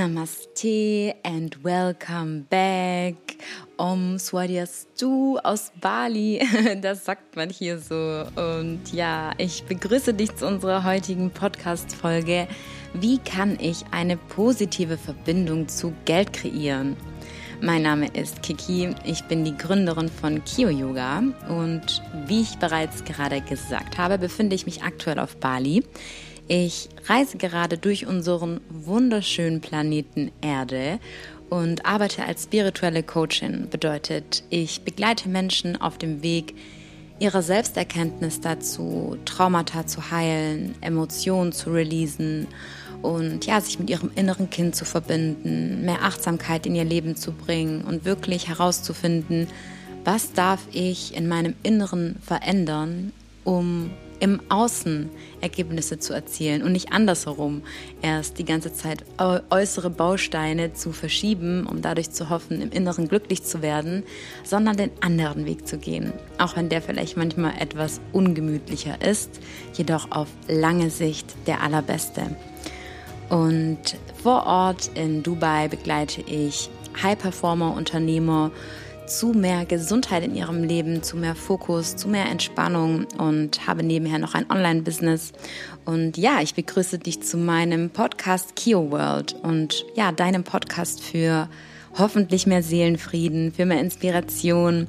Namaste and welcome back. Om Swadhyasthu aus Bali. Das sagt man hier so. Und ja, ich begrüße dich zu unserer heutigen Podcast-Folge. Wie kann ich eine positive Verbindung zu Geld kreieren? Mein Name ist Kiki. Ich bin die Gründerin von Kio Yoga. Und wie ich bereits gerade gesagt habe, befinde ich mich aktuell auf Bali. Ich reise gerade durch unseren wunderschönen Planeten Erde und arbeite als spirituelle Coachin. Bedeutet, ich begleite Menschen auf dem Weg ihrer Selbsterkenntnis dazu, Traumata zu heilen, Emotionen zu releasen und ja, sich mit ihrem inneren Kind zu verbinden, mehr Achtsamkeit in ihr Leben zu bringen und wirklich herauszufinden, was darf ich in meinem Inneren verändern, um im Außen Ergebnisse zu erzielen und nicht andersherum erst die ganze Zeit äußere Bausteine zu verschieben, um dadurch zu hoffen, im Inneren glücklich zu werden, sondern den anderen Weg zu gehen. Auch wenn der vielleicht manchmal etwas ungemütlicher ist, jedoch auf lange Sicht der allerbeste. Und vor Ort in Dubai begleite ich High-Performer-Unternehmer, zu mehr Gesundheit in ihrem Leben, zu mehr Fokus, zu mehr Entspannung und habe nebenher noch ein Online-Business. Und ja, ich begrüße dich zu meinem Podcast Kio World und ja, deinem Podcast für hoffentlich mehr Seelenfrieden, für mehr Inspiration,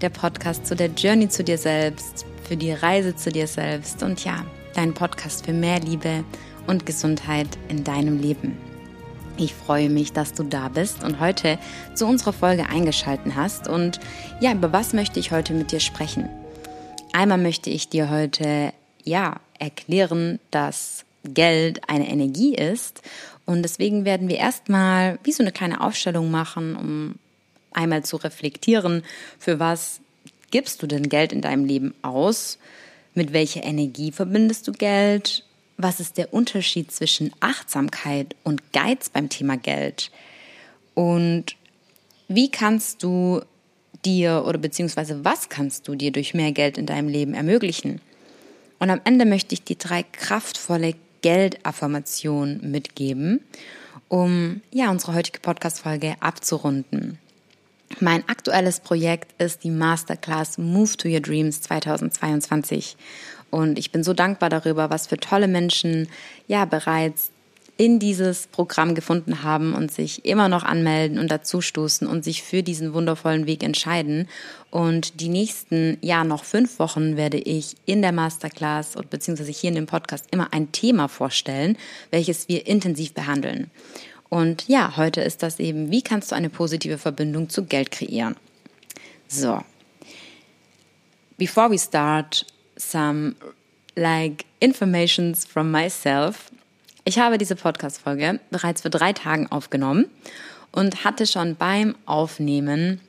der Podcast zu der Journey zu dir selbst, für die Reise zu dir selbst und ja, dein Podcast für mehr Liebe und Gesundheit in deinem Leben. Ich freue mich, dass du da bist und heute zu unserer Folge eingeschalten hast. Und ja, über was möchte ich heute mit dir sprechen? Einmal möchte ich dir heute ja erklären, dass Geld eine Energie ist. Und deswegen werden wir erstmal wie so eine kleine Aufstellung machen, um einmal zu reflektieren, für was gibst du denn Geld in deinem Leben aus? Mit welcher Energie verbindest du Geld? Was ist der Unterschied zwischen Achtsamkeit und Geiz beim Thema Geld? Und wie kannst du dir oder beziehungsweise was kannst du dir durch mehr Geld in deinem Leben ermöglichen? Und am Ende möchte ich dir drei kraftvolle Geldaffirmationen mitgeben, um ja unsere heutige Podcast-Folge abzurunden. Mein aktuelles Projekt ist die Masterclass Move to Your Dreams 2022. Und ich bin so dankbar darüber, was für tolle Menschen ja bereits in dieses Programm gefunden haben und sich immer noch anmelden und dazustoßen und sich für diesen wundervollen Weg entscheiden. Und die nächsten, ja, noch fünf Wochen werde ich in der Masterclass und beziehungsweise hier in dem Podcast immer ein Thema vorstellen, welches wir intensiv behandeln. Und ja, heute ist das eben, wie kannst du eine positive Verbindung zu Geld kreieren? So. Before we start, some like informations from myself. Ich habe diese Podcast-Folge bereits für drei Tagen aufgenommen und hatte schon beim Aufnehmen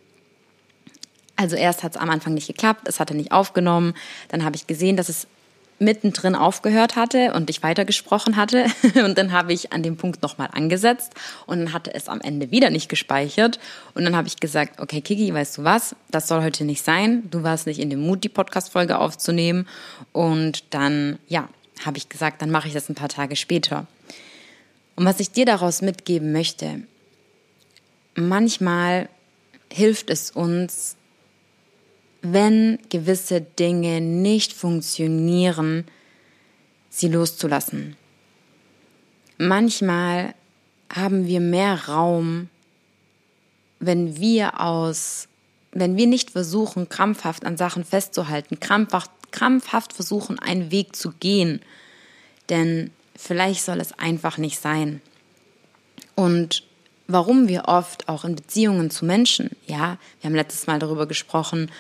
also erst hat es am Anfang nicht geklappt, es hatte nicht aufgenommen. Dann habe ich gesehen, dass es mittendrin aufgehört hatte und ich weitergesprochen hatte. Und dann habe ich an dem Punkt nochmal angesetzt und dann hatte es am Ende wieder nicht gespeichert. Und dann habe ich gesagt, okay, Kiki, weißt du was? Das soll heute nicht sein. Du warst nicht in dem Mut, die Podcast-Folge aufzunehmen. Und dann, ja, habe ich gesagt, dann mache ich das ein paar Tage später. Und was ich dir daraus mitgeben möchte, manchmal hilft es uns, wenn gewisse Dinge nicht funktionieren, sie loszulassen. Manchmal haben wir mehr Raum, wenn wir aus, wenn wir nicht versuchen, krampfhaft an Sachen festzuhalten, krampfhaft, krampfhaft versuchen, einen Weg zu gehen. Denn vielleicht soll es einfach nicht sein. Und warum wir oft auch in Beziehungen zu Menschen, ja, wir haben letztes Mal darüber gesprochen,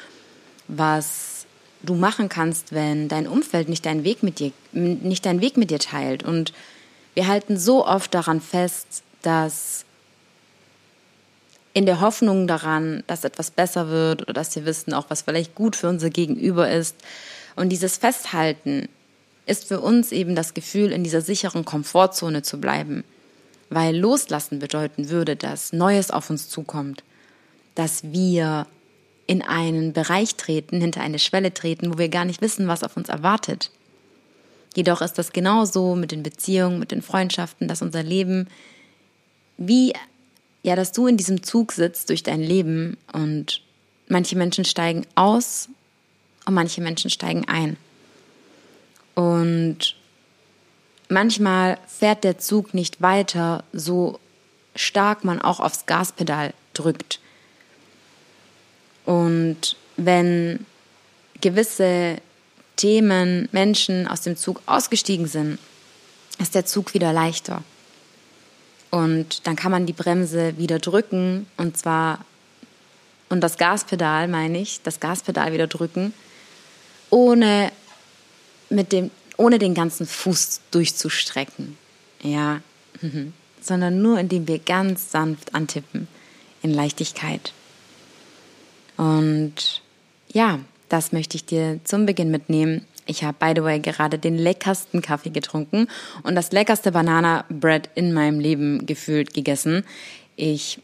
was du machen kannst, wenn dein Umfeld nicht deinen Weg mit dir, nicht deinen Weg mit dir teilt. Und wir halten so oft daran fest, dass in der Hoffnung daran, dass etwas besser wird oder dass wir wissen auch, was vielleicht gut für unser Gegenüber ist. Und dieses Festhalten ist für uns eben das Gefühl, in dieser sicheren Komfortzone zu bleiben. Weil loslassen bedeuten würde, dass Neues auf uns zukommt, dass wir in einen Bereich treten, hinter eine Schwelle treten, wo wir gar nicht wissen, was auf uns erwartet. Jedoch ist das genauso mit den Beziehungen, mit den Freundschaften, dass unser Leben wie, ja, dass du in diesem Zug sitzt durch dein Leben und manche Menschen steigen aus und manche Menschen steigen ein. Und manchmal fährt der Zug nicht weiter, so stark man auch aufs Gaspedal drückt. Und wenn gewisse Themen, Menschen aus dem Zug ausgestiegen sind, ist der Zug wieder leichter. Und dann kann man die Bremse wieder drücken und zwar, und das Gaspedal meine ich, das Gaspedal wieder drücken, ohne, mit dem, ohne den ganzen Fuß durchzustrecken. Ja, sondern nur indem wir ganz sanft antippen in Leichtigkeit. Und ja, das möchte ich dir zum Beginn mitnehmen. Ich habe, by the way, gerade den leckersten Kaffee getrunken und das leckerste Banana Bread in meinem Leben gefühlt gegessen. Ich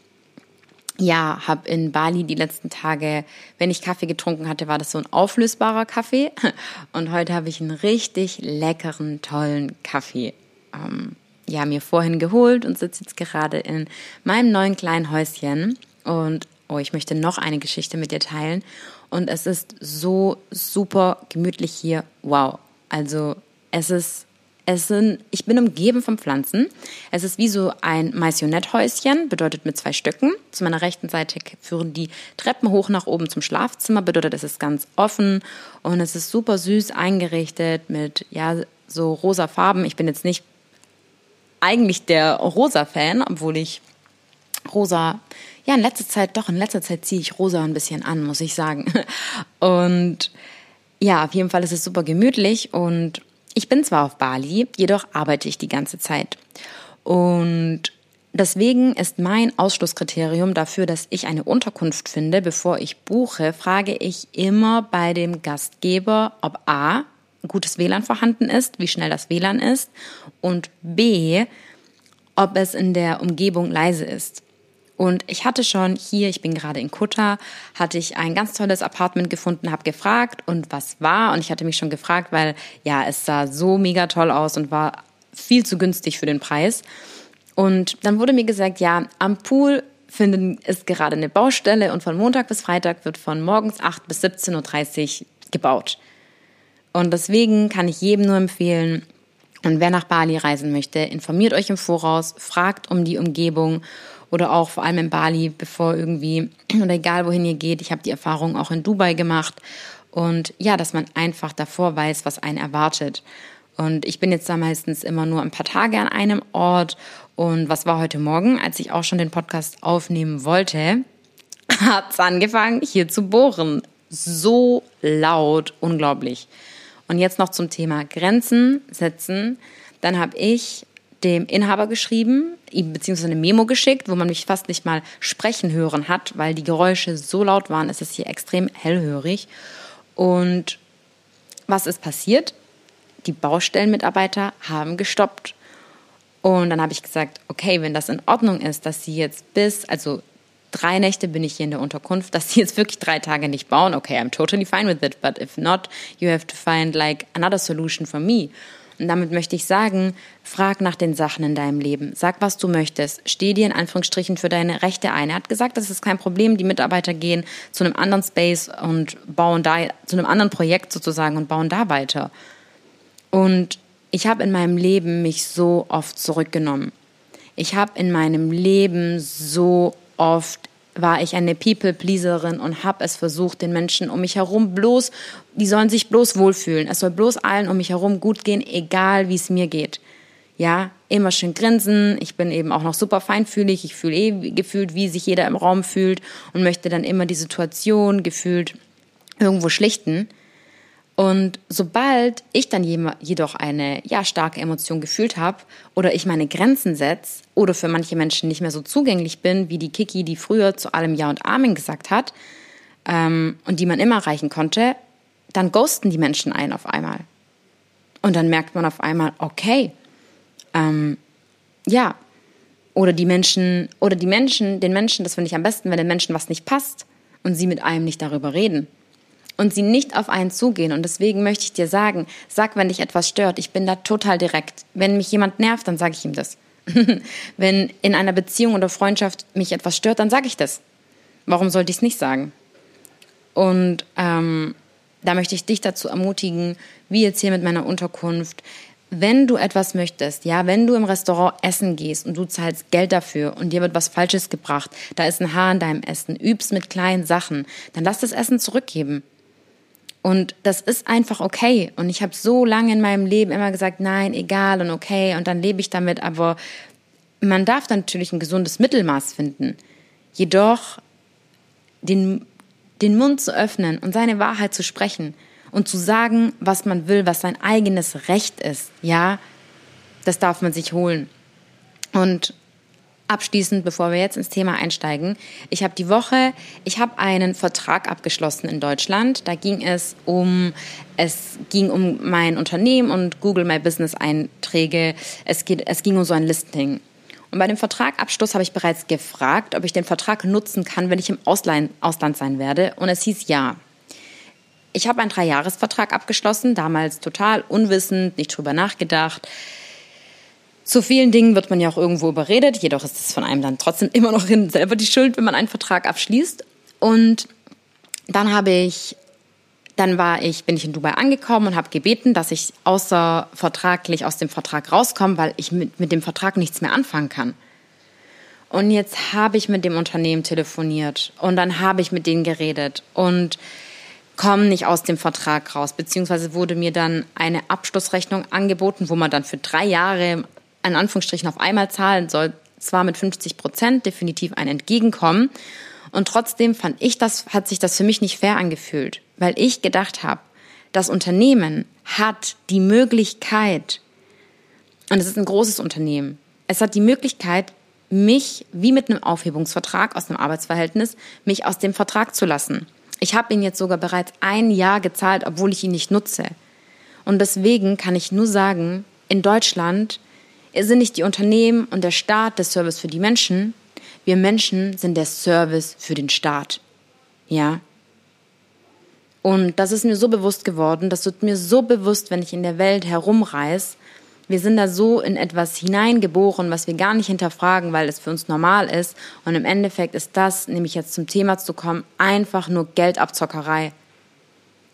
ja, habe in Bali die letzten Tage, wenn ich Kaffee getrunken hatte, war das so ein auflösbarer Kaffee. Und heute habe ich einen richtig leckeren, tollen Kaffee. Ähm, ja, mir vorhin geholt und sitze jetzt gerade in meinem neuen kleinen Häuschen. Und oh, ich möchte noch eine Geschichte mit dir teilen. Und es ist so super gemütlich hier. Wow. Also es ist, es sind, ich bin umgeben von Pflanzen. Es ist wie so ein Maisonetthäuschen, bedeutet mit zwei Stücken. Zu meiner rechten Seite führen die Treppen hoch nach oben zum Schlafzimmer, bedeutet es ist ganz offen und es ist super süß eingerichtet mit, ja, so rosa Farben. Ich bin jetzt nicht eigentlich der rosa Fan, obwohl ich rosa ja, in letzter Zeit, doch, in letzter Zeit ziehe ich rosa ein bisschen an, muss ich sagen. Und ja, auf jeden Fall ist es super gemütlich und ich bin zwar auf Bali, jedoch arbeite ich die ganze Zeit. Und deswegen ist mein Ausschlusskriterium dafür, dass ich eine Unterkunft finde, bevor ich buche, frage ich immer bei dem Gastgeber, ob A, gutes WLAN vorhanden ist, wie schnell das WLAN ist und B, ob es in der Umgebung leise ist. Und ich hatte schon hier, ich bin gerade in Kutter, hatte ich ein ganz tolles Apartment gefunden, habe gefragt und was war. Und ich hatte mich schon gefragt, weil ja, es sah so mega toll aus und war viel zu günstig für den Preis. Und dann wurde mir gesagt, ja, am Pool finden, ist gerade eine Baustelle und von Montag bis Freitag wird von morgens 8 bis 17.30 Uhr gebaut. Und deswegen kann ich jedem nur empfehlen, und wer nach Bali reisen möchte, informiert euch im Voraus, fragt um die Umgebung oder auch vor allem in Bali, bevor irgendwie oder egal wohin ihr geht. Ich habe die Erfahrung auch in Dubai gemacht und ja, dass man einfach davor weiß, was einen erwartet. Und ich bin jetzt da meistens immer nur ein paar Tage an einem Ort. Und was war heute Morgen, als ich auch schon den Podcast aufnehmen wollte, hat es angefangen, hier zu bohren. So laut, unglaublich. Und jetzt noch zum Thema Grenzen setzen. Dann habe ich dem Inhaber geschrieben, ihm beziehungsweise eine Memo geschickt, wo man mich fast nicht mal sprechen hören hat, weil die Geräusche so laut waren, ist es hier extrem hellhörig. Und was ist passiert? Die Baustellenmitarbeiter haben gestoppt. Und dann habe ich gesagt, okay, wenn das in Ordnung ist, dass sie jetzt bis, also drei Nächte bin ich hier in der Unterkunft, dass sie jetzt wirklich drei Tage nicht bauen, okay, I'm totally fine with it, but if not, you have to find like another solution for me. Und damit möchte ich sagen, frag nach den Sachen in deinem Leben. Sag, was du möchtest. Steh dir in Anführungsstrichen für deine Rechte ein. Er hat gesagt, das ist kein Problem. Die Mitarbeiter gehen zu einem anderen Space und bauen da, zu einem anderen Projekt sozusagen und bauen da weiter. Und ich habe in meinem Leben mich so oft zurückgenommen. Ich habe in meinem Leben so oft war ich eine People-Pleaserin und habe es versucht, den Menschen um mich herum bloß, die sollen sich bloß wohlfühlen. Es soll bloß allen um mich herum gut gehen, egal wie es mir geht. Ja, immer schön grinsen. Ich bin eben auch noch super feinfühlig. Ich fühle eh gefühlt, wie sich jeder im Raum fühlt und möchte dann immer die Situation gefühlt irgendwo schlichten. Und sobald ich dann jedoch eine ja starke Emotion gefühlt habe oder ich meine Grenzen setze oder für manche Menschen nicht mehr so zugänglich bin wie die Kiki, die früher zu allem Ja und Amen gesagt hat ähm, und die man immer erreichen konnte, dann ghosten die Menschen ein auf einmal. Und dann merkt man auf einmal, okay, ähm, ja, oder die Menschen, oder die Menschen, den Menschen, das finde ich am besten, wenn den Menschen was nicht passt und sie mit einem nicht darüber reden und sie nicht auf einen zugehen. Und deswegen möchte ich dir sagen, sag, wenn dich etwas stört. Ich bin da total direkt. Wenn mich jemand nervt, dann sage ich ihm das. Wenn in einer Beziehung oder Freundschaft mich etwas stört, dann sage ich das. Warum sollte ich es nicht sagen? Und ähm, da möchte ich dich dazu ermutigen, wie jetzt hier mit meiner Unterkunft, wenn du etwas möchtest, ja, wenn du im Restaurant essen gehst und du zahlst Geld dafür und dir wird was Falsches gebracht, da ist ein Haar in deinem Essen, übst mit kleinen Sachen, dann lass das Essen zurückgeben. Und das ist einfach okay. Und ich habe so lange in meinem Leben immer gesagt, nein, egal und okay. Und dann lebe ich damit. Aber man darf natürlich ein gesundes Mittelmaß finden. Jedoch den, den Mund zu öffnen und seine Wahrheit zu sprechen und zu sagen, was man will, was sein eigenes Recht ist, ja, das darf man sich holen. Und abschließend, bevor wir jetzt ins Thema einsteigen, ich habe die Woche, ich habe einen Vertrag abgeschlossen in Deutschland. Da ging es um, es ging um mein Unternehmen und Google My Business Einträge. Es, geht, es ging um so ein Listing. Und bei dem Vertragabschluss habe ich bereits gefragt, ob ich den Vertrag nutzen kann, wenn ich im Ausland, Ausland sein werde. Und es hieß ja. Ich habe einen Dreijahresvertrag abgeschlossen, damals total unwissend, nicht drüber nachgedacht. Zu vielen Dingen wird man ja auch irgendwo überredet, jedoch ist es von einem dann trotzdem immer noch selber die Schuld, wenn man einen Vertrag abschließt. Und dann habe ich, dann war ich, bin ich in Dubai angekommen und habe gebeten, dass ich außervertraglich aus dem Vertrag rauskomme, weil ich mit, mit dem Vertrag nichts mehr anfangen kann. Und jetzt habe ich mit dem Unternehmen telefoniert und dann habe ich mit denen geredet und komme nicht aus dem Vertrag raus, beziehungsweise wurde mir dann eine Abschlussrechnung angeboten, wo man dann für drei Jahre in Anführungsstrichen auf einmal zahlen soll, zwar mit 50 Prozent, definitiv ein Entgegenkommen. Und trotzdem fand ich das, hat sich das für mich nicht fair angefühlt, weil ich gedacht habe, das Unternehmen hat die Möglichkeit, und es ist ein großes Unternehmen, es hat die Möglichkeit, mich wie mit einem Aufhebungsvertrag aus einem Arbeitsverhältnis, mich aus dem Vertrag zu lassen. Ich habe ihn jetzt sogar bereits ein Jahr gezahlt, obwohl ich ihn nicht nutze. Und deswegen kann ich nur sagen, in Deutschland sind nicht die Unternehmen und der Staat der Service für die Menschen. Wir Menschen sind der Service für den Staat. Ja. Und das ist mir so bewusst geworden, das wird mir so bewusst, wenn ich in der Welt herumreise. Wir sind da so in etwas hineingeboren, was wir gar nicht hinterfragen, weil es für uns normal ist. Und im Endeffekt ist das, nämlich jetzt zum Thema zu kommen, einfach nur Geldabzockerei.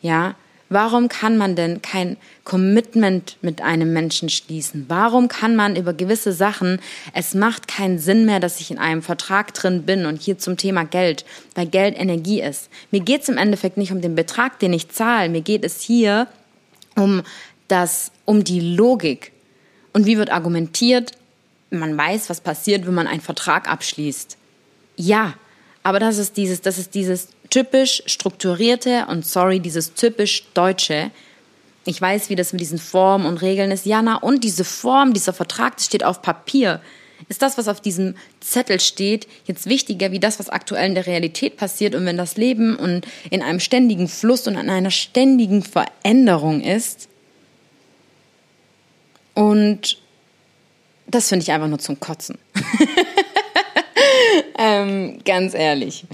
Ja, Warum kann man denn kein Commitment mit einem Menschen schließen? Warum kann man über gewisse Sachen, es macht keinen Sinn mehr, dass ich in einem Vertrag drin bin und hier zum Thema Geld, weil Geld Energie ist. Mir geht es im Endeffekt nicht um den Betrag, den ich zahle, mir geht es hier um das, um die Logik. Und wie wird argumentiert? Man weiß, was passiert, wenn man einen Vertrag abschließt. Ja, aber das ist dieses, das ist dieses typisch strukturierte und sorry, dieses typisch deutsche. Ich weiß, wie das mit diesen Formen und Regeln ist. Jana, und diese Form, dieser Vertrag, das steht auf Papier. Ist das, was auf diesem Zettel steht, jetzt wichtiger wie das, was aktuell in der Realität passiert? Und wenn das Leben und in einem ständigen Fluss und an einer ständigen Veränderung ist? Und das finde ich einfach nur zum Kotzen. ähm, ganz ehrlich.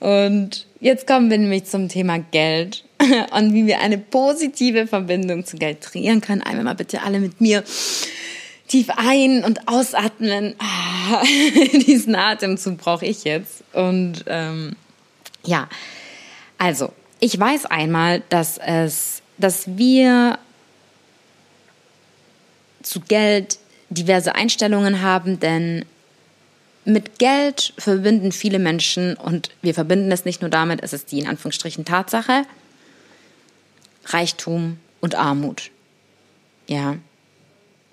Und jetzt kommen wir nämlich zum Thema Geld und wie wir eine positive Verbindung zu Geld kreieren können. Einmal mal bitte alle mit mir tief ein- und ausatmen. Ah, diesen Atemzug brauche ich jetzt. Und ähm, ja, also ich weiß einmal, dass es, dass wir zu Geld diverse Einstellungen haben, denn mit Geld verbinden viele Menschen, und wir verbinden es nicht nur damit, es ist die in Anführungsstrichen Tatsache, Reichtum und Armut. Ja.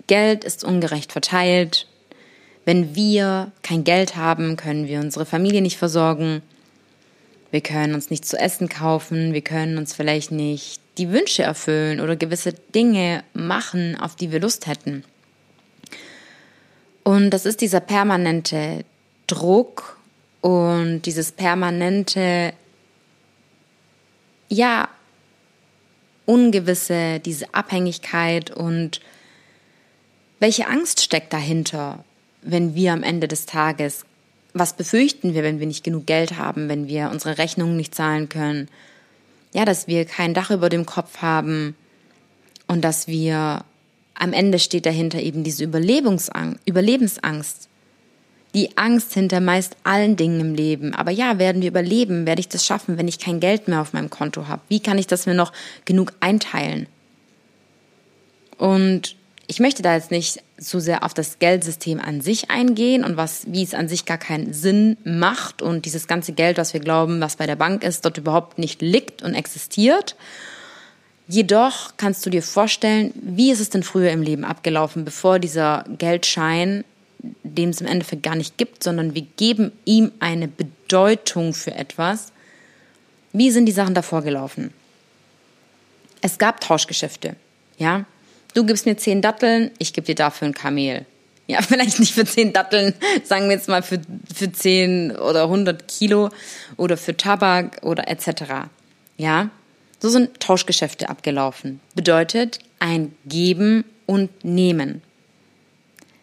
Geld ist ungerecht verteilt. Wenn wir kein Geld haben, können wir unsere Familie nicht versorgen. Wir können uns nicht zu essen kaufen. Wir können uns vielleicht nicht die Wünsche erfüllen oder gewisse Dinge machen, auf die wir Lust hätten. Und das ist dieser permanente Druck und dieses permanente, ja, Ungewisse, diese Abhängigkeit und welche Angst steckt dahinter, wenn wir am Ende des Tages, was befürchten wir, wenn wir nicht genug Geld haben, wenn wir unsere Rechnungen nicht zahlen können? Ja, dass wir kein Dach über dem Kopf haben und dass wir am Ende steht dahinter eben diese Überlebensangst. Die Angst hinter meist allen Dingen im Leben. Aber ja, werden wir überleben? Werde ich das schaffen, wenn ich kein Geld mehr auf meinem Konto habe? Wie kann ich das mir noch genug einteilen? Und ich möchte da jetzt nicht so sehr auf das Geldsystem an sich eingehen und was, wie es an sich gar keinen Sinn macht und dieses ganze Geld, was wir glauben, was bei der Bank ist, dort überhaupt nicht liegt und existiert. Jedoch kannst du dir vorstellen, wie ist es denn früher im Leben abgelaufen, bevor dieser Geldschein, dem es im Endeffekt gar nicht gibt, sondern wir geben ihm eine Bedeutung für etwas. Wie sind die Sachen davor gelaufen? Es gab Tauschgeschäfte, ja. Du gibst mir zehn Datteln, ich gebe dir dafür ein Kamel. Ja, vielleicht nicht für zehn Datteln, sagen wir jetzt mal für, für zehn oder 100 Kilo oder für Tabak oder etc. Ja, so sind Tauschgeschäfte abgelaufen. Bedeutet ein Geben und Nehmen.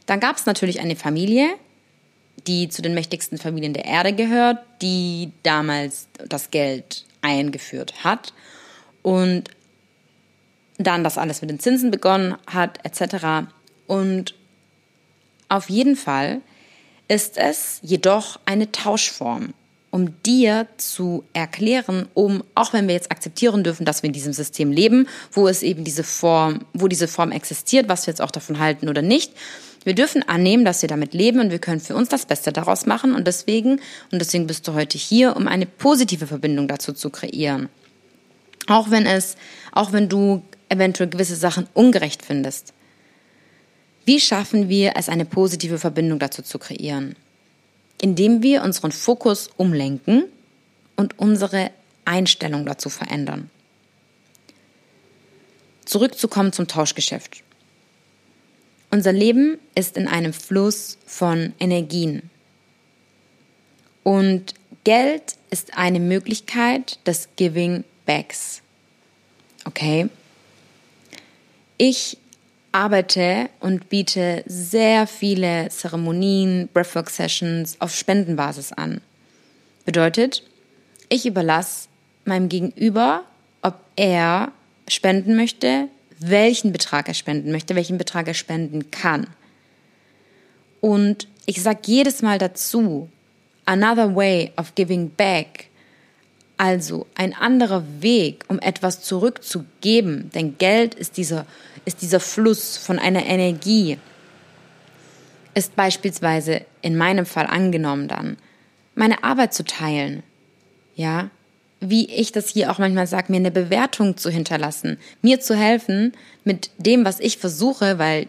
Dann gab es natürlich eine Familie, die zu den mächtigsten Familien der Erde gehört, die damals das Geld eingeführt hat und dann das alles mit den Zinsen begonnen hat, etc. Und auf jeden Fall ist es jedoch eine Tauschform um dir zu erklären, um, auch wenn wir jetzt akzeptieren dürfen, dass wir in diesem System leben, wo es eben diese Form, wo diese Form existiert, was wir jetzt auch davon halten oder nicht, wir dürfen annehmen, dass wir damit leben und wir können für uns das Beste daraus machen und deswegen, und deswegen bist du heute hier, um eine positive Verbindung dazu zu kreieren. Auch wenn es, auch wenn du eventuell gewisse Sachen ungerecht findest. Wie schaffen wir es, eine positive Verbindung dazu zu kreieren? Indem wir unseren Fokus umlenken und unsere Einstellung dazu verändern. Zurückzukommen zum Tauschgeschäft. Unser Leben ist in einem Fluss von Energien. Und Geld ist eine Möglichkeit des Giving Backs. Okay? Ich arbeite und biete sehr viele Zeremonien, Breathwork-Sessions auf Spendenbasis an. Bedeutet, ich überlasse meinem Gegenüber, ob er spenden möchte, welchen Betrag er spenden möchte, welchen Betrag er spenden kann. Und ich sage jedes Mal dazu, another way of giving back also ein anderer Weg, um etwas zurückzugeben, denn Geld ist dieser, ist dieser Fluss von einer Energie, ist beispielsweise in meinem Fall angenommen dann, meine Arbeit zu teilen, ja, wie ich das hier auch manchmal sage, mir eine Bewertung zu hinterlassen, mir zu helfen mit dem, was ich versuche, weil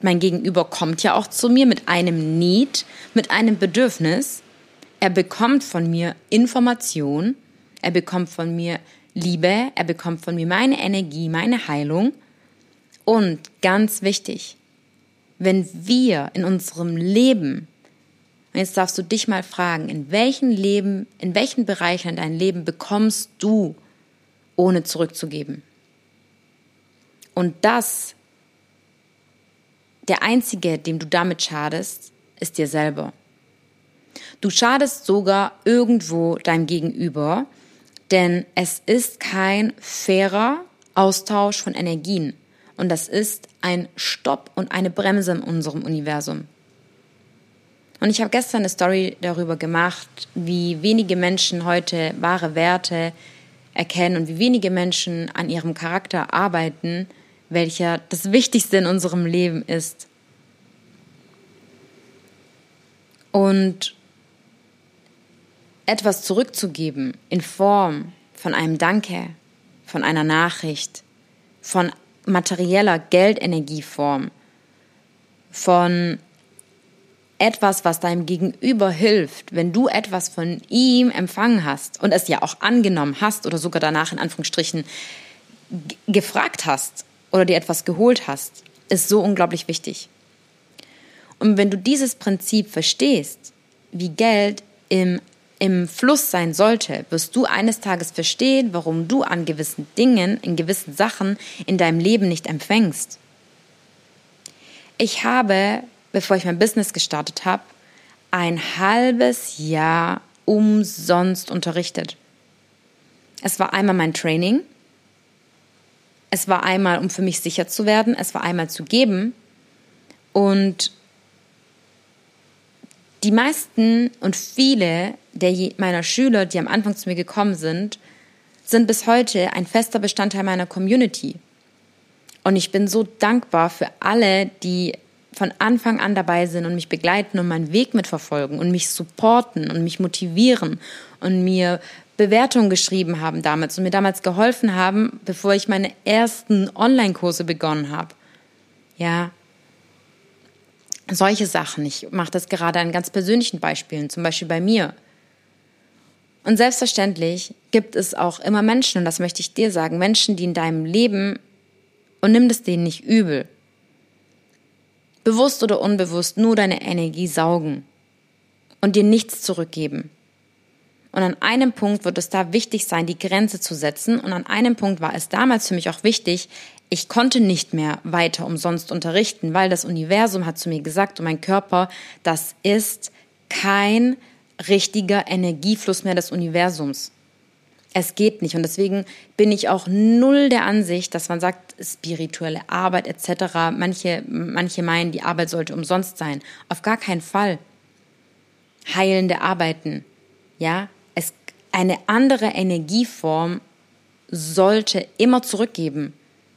mein Gegenüber kommt ja auch zu mir mit einem Need, mit einem Bedürfnis er bekommt von mir Information, er bekommt von mir Liebe, er bekommt von mir meine Energie, meine Heilung. Und ganz wichtig, wenn wir in unserem Leben, und jetzt darfst du dich mal fragen, in welchen Leben, in welchen Bereichen dein Leben bekommst du, ohne zurückzugeben? Und das, der einzige, dem du damit schadest, ist dir selber. Du schadest sogar irgendwo deinem Gegenüber, denn es ist kein fairer Austausch von Energien. Und das ist ein Stopp und eine Bremse in unserem Universum. Und ich habe gestern eine Story darüber gemacht, wie wenige Menschen heute wahre Werte erkennen und wie wenige Menschen an ihrem Charakter arbeiten, welcher das Wichtigste in unserem Leben ist. Und etwas zurückzugeben in Form von einem Danke, von einer Nachricht, von materieller Geldenergieform, von etwas, was deinem Gegenüber hilft, wenn du etwas von ihm empfangen hast und es ja auch angenommen hast oder sogar danach in Anführungsstrichen gefragt hast oder dir etwas geholt hast, ist so unglaublich wichtig. Und wenn du dieses Prinzip verstehst, wie Geld im im Fluss sein sollte, wirst du eines Tages verstehen, warum du an gewissen Dingen, in gewissen Sachen in deinem Leben nicht empfängst. Ich habe, bevor ich mein Business gestartet habe, ein halbes Jahr umsonst unterrichtet. Es war einmal mein Training es war einmal, um für mich sicher zu werden, es war einmal zu geben. Und die meisten und viele der meiner Schüler, die am Anfang zu mir gekommen sind, sind bis heute ein fester Bestandteil meiner Community. Und ich bin so dankbar für alle, die von Anfang an dabei sind und mich begleiten und meinen Weg mitverfolgen und mich supporten und mich motivieren und mir Bewertungen geschrieben haben damals und mir damals geholfen haben, bevor ich meine ersten Online-Kurse begonnen habe. Ja, solche Sachen. Ich mache das gerade an ganz persönlichen Beispielen, zum Beispiel bei mir. Und selbstverständlich gibt es auch immer Menschen, und das möchte ich dir sagen, Menschen, die in deinem Leben, und nimm das denen nicht übel, bewusst oder unbewusst nur deine Energie saugen und dir nichts zurückgeben. Und an einem Punkt wird es da wichtig sein, die Grenze zu setzen. Und an einem Punkt war es damals für mich auch wichtig, ich konnte nicht mehr weiter umsonst unterrichten, weil das Universum hat zu mir gesagt und mein Körper, das ist kein richtiger Energiefluss mehr des Universums. Es geht nicht. Und deswegen bin ich auch null der Ansicht, dass man sagt, spirituelle Arbeit etc. Manche, manche meinen, die Arbeit sollte umsonst sein. Auf gar keinen Fall. Heilende Arbeiten. Ja, es, eine andere Energieform sollte immer zurückgeben.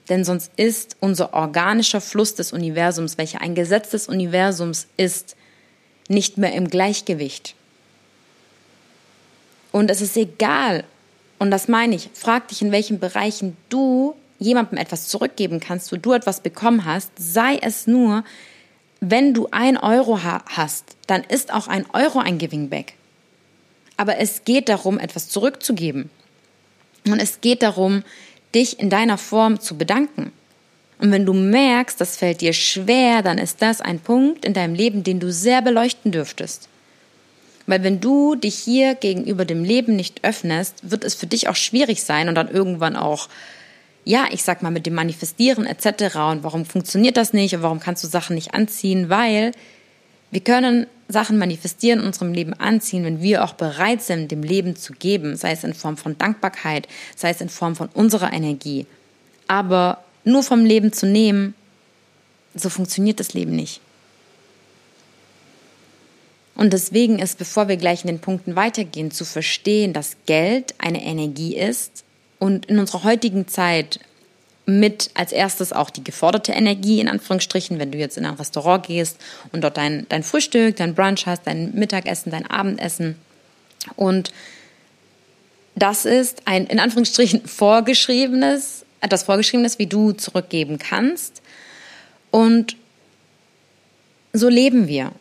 Denn sonst ist unser organischer Fluss des Universums, welcher ein Gesetz des Universums ist, nicht mehr im Gleichgewicht. Und es ist egal, und das meine ich, frag dich, in welchen Bereichen du jemandem etwas zurückgeben kannst, wo du etwas bekommen hast, sei es nur, wenn du ein Euro hast, dann ist auch ein Euro ein Giving Back. Aber es geht darum, etwas zurückzugeben. Und es geht darum, dich in deiner Form zu bedanken. Und wenn du merkst, das fällt dir schwer, dann ist das ein Punkt in deinem Leben, den du sehr beleuchten dürftest. Weil wenn du dich hier gegenüber dem Leben nicht öffnest, wird es für dich auch schwierig sein und dann irgendwann auch, ja, ich sag mal, mit dem Manifestieren etc. Und warum funktioniert das nicht und warum kannst du Sachen nicht anziehen? Weil wir können Sachen manifestieren in unserem Leben anziehen, wenn wir auch bereit sind, dem Leben zu geben, sei es in Form von Dankbarkeit, sei es in Form von unserer Energie. Aber nur vom Leben zu nehmen, so funktioniert das Leben nicht. Und deswegen ist, bevor wir gleich in den Punkten weitergehen, zu verstehen, dass Geld eine Energie ist und in unserer heutigen Zeit mit als erstes auch die geforderte Energie, in Anführungsstrichen, wenn du jetzt in ein Restaurant gehst und dort dein, dein Frühstück, dein Brunch hast, dein Mittagessen, dein Abendessen. Und das ist ein, in Anführungsstrichen, vorgeschriebenes, etwas vorgeschriebenes, wie du zurückgeben kannst. Und so leben wir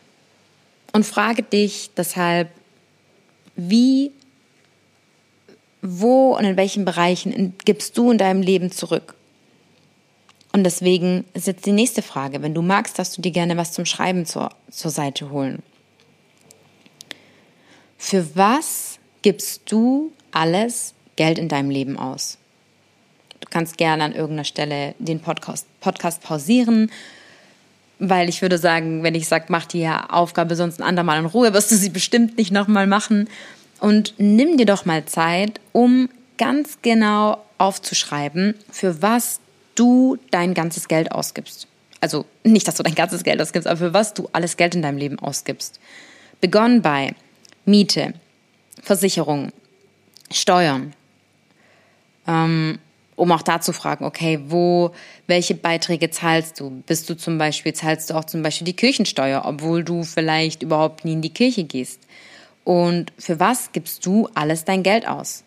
und frage dich deshalb, wie, wo und in welchen Bereichen gibst du in deinem Leben zurück? Und deswegen ist jetzt die nächste Frage. Wenn du magst, darfst du dir gerne was zum Schreiben zur, zur Seite holen. Für was gibst du alles Geld in deinem Leben aus? Du kannst gerne an irgendeiner Stelle den Podcast, Podcast pausieren, weil ich würde sagen, wenn ich sage, mach die Aufgabe sonst ein andermal in Ruhe, wirst du sie bestimmt nicht nochmal machen. Und nimm dir doch mal Zeit, um ganz genau aufzuschreiben, für was du dein ganzes Geld ausgibst. Also nicht, dass du dein ganzes Geld ausgibst, aber für was du alles Geld in deinem Leben ausgibst. Begonnen bei Miete, Versicherung, Steuern, ähm, um auch da zu fragen, okay, wo, welche Beiträge zahlst du? Bist du zum Beispiel, zahlst du auch zum Beispiel die Kirchensteuer, obwohl du vielleicht überhaupt nie in die Kirche gehst? Und für was gibst du alles dein Geld aus?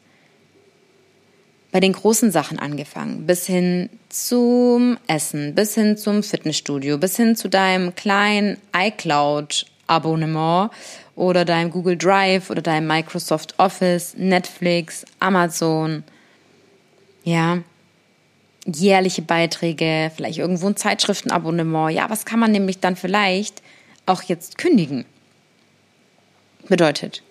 Bei den großen Sachen angefangen, bis hin zum Essen, bis hin zum Fitnessstudio, bis hin zu deinem kleinen iCloud-Abonnement oder deinem Google Drive oder deinem Microsoft Office, Netflix, Amazon, ja, jährliche Beiträge, vielleicht irgendwo ein Zeitschriftenabonnement. Ja, was kann man nämlich dann vielleicht auch jetzt kündigen? Bedeutet,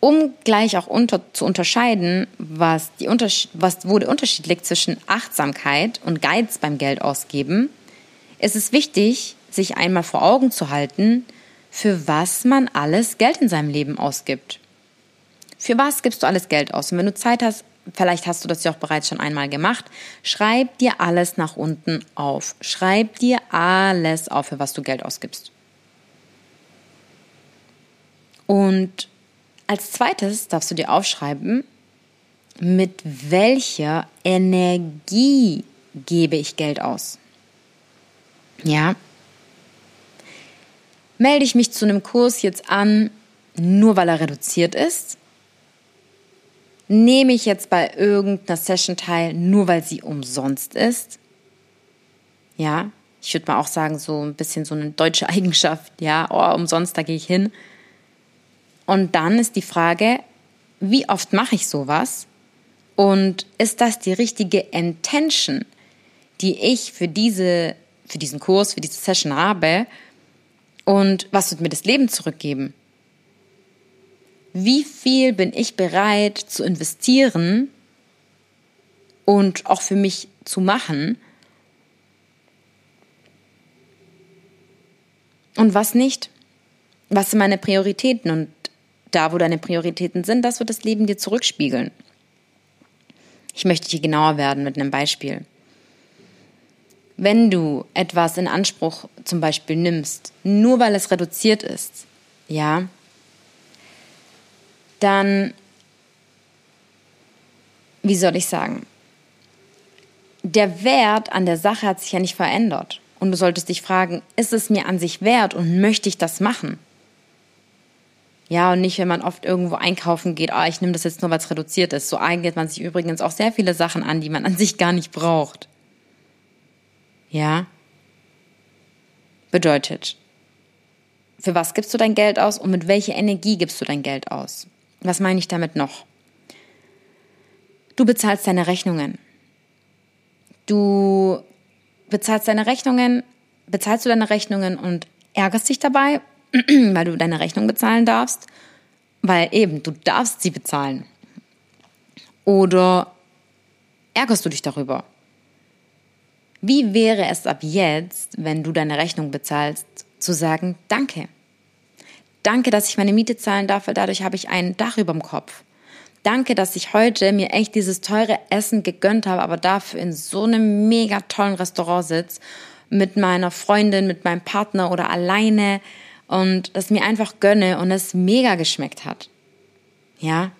um gleich auch unter, zu unterscheiden, was, die was, wo der Unterschied liegt zwischen Achtsamkeit und Geiz beim Geld ausgeben, ist es wichtig, sich einmal vor Augen zu halten, für was man alles Geld in seinem Leben ausgibt. Für was gibst du alles Geld aus? Und wenn du Zeit hast, vielleicht hast du das ja auch bereits schon einmal gemacht, schreib dir alles nach unten auf. Schreib dir alles auf, für was du Geld ausgibst. Und als zweites darfst du dir aufschreiben, mit welcher Energie gebe ich Geld aus? Ja. Melde ich mich zu einem Kurs jetzt an, nur weil er reduziert ist? Nehme ich jetzt bei irgendeiner Session teil, nur weil sie umsonst ist? Ja, ich würde mal auch sagen, so ein bisschen so eine deutsche Eigenschaft. Ja, oh, umsonst, da gehe ich hin. Und dann ist die Frage, wie oft mache ich sowas? Und ist das die richtige Intention, die ich für, diese, für diesen Kurs, für diese Session habe? Und was wird mir das Leben zurückgeben? Wie viel bin ich bereit zu investieren und auch für mich zu machen? Und was nicht? Was sind meine Prioritäten? Und da, wo deine Prioritäten sind, das wird das Leben dir zurückspiegeln. Ich möchte hier genauer werden mit einem Beispiel. Wenn du etwas in Anspruch zum Beispiel nimmst, nur weil es reduziert ist, ja, dann, wie soll ich sagen, der Wert an der Sache hat sich ja nicht verändert. Und du solltest dich fragen, ist es mir an sich wert und möchte ich das machen? Ja, und nicht, wenn man oft irgendwo einkaufen geht, ah, ich nehme das jetzt nur, weil es reduziert ist. So eignet man sich übrigens auch sehr viele Sachen an, die man an sich gar nicht braucht. Ja? Bedeutet, für was gibst du dein Geld aus und mit welcher Energie gibst du dein Geld aus? Was meine ich damit noch? Du bezahlst deine Rechnungen. Du bezahlst deine Rechnungen, bezahlst du deine Rechnungen und ärgerst dich dabei weil du deine Rechnung bezahlen darfst, weil eben, du darfst sie bezahlen. Oder ärgerst du dich darüber? Wie wäre es ab jetzt, wenn du deine Rechnung bezahlst, zu sagen, danke. Danke, dass ich meine Miete zahlen darf, weil dadurch habe ich ein Dach über dem Kopf. Danke, dass ich heute mir echt dieses teure Essen gegönnt habe, aber dafür in so einem mega tollen Restaurant sitze, mit meiner Freundin, mit meinem Partner oder alleine und das mir einfach gönne und es mega geschmeckt hat. Ja?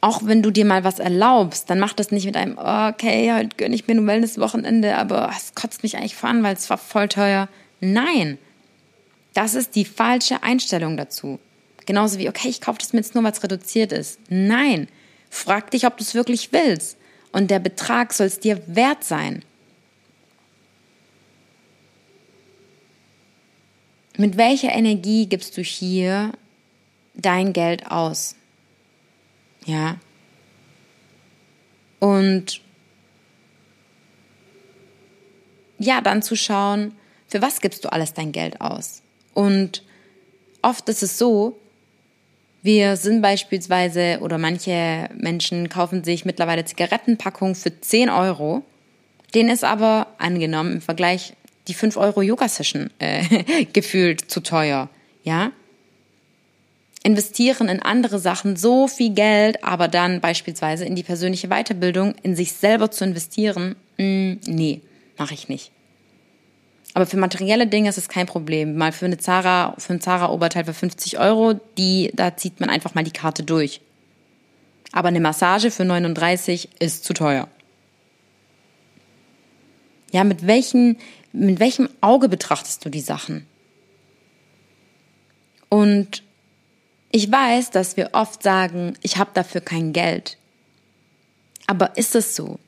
Auch wenn du dir mal was erlaubst, dann mach das nicht mit einem, oh, okay, heute gönne ich mir ein Wellness-Wochenende, aber es kotzt mich eigentlich voran, weil es war voll teuer. Nein, das ist die falsche Einstellung dazu. Genauso wie, okay, ich kaufe das mir jetzt nur, weil es reduziert ist. Nein, frag dich, ob du es wirklich willst. Und der Betrag soll es dir wert sein. Mit welcher Energie gibst du hier dein Geld aus? Ja. Und ja, dann zu schauen, für was gibst du alles dein Geld aus? Und oft ist es so, wir sind beispielsweise oder manche Menschen kaufen sich mittlerweile Zigarettenpackungen für 10 Euro. Den ist aber angenommen im Vergleich die 5 Euro Yoga-Session äh, gefühlt zu teuer. Ja? Investieren in andere Sachen so viel Geld, aber dann beispielsweise in die persönliche Weiterbildung, in sich selber zu investieren, mh, mm, nee, mache ich nicht. Aber für materielle Dinge ist es kein Problem. Mal für eine Zara, für ein Zara-Oberteil für 50 Euro, die, da zieht man einfach mal die Karte durch. Aber eine Massage für 39 ist zu teuer. Ja, mit welchen, mit welchem Auge betrachtest du die Sachen? Und ich weiß, dass wir oft sagen, ich habe dafür kein Geld. Aber ist es so?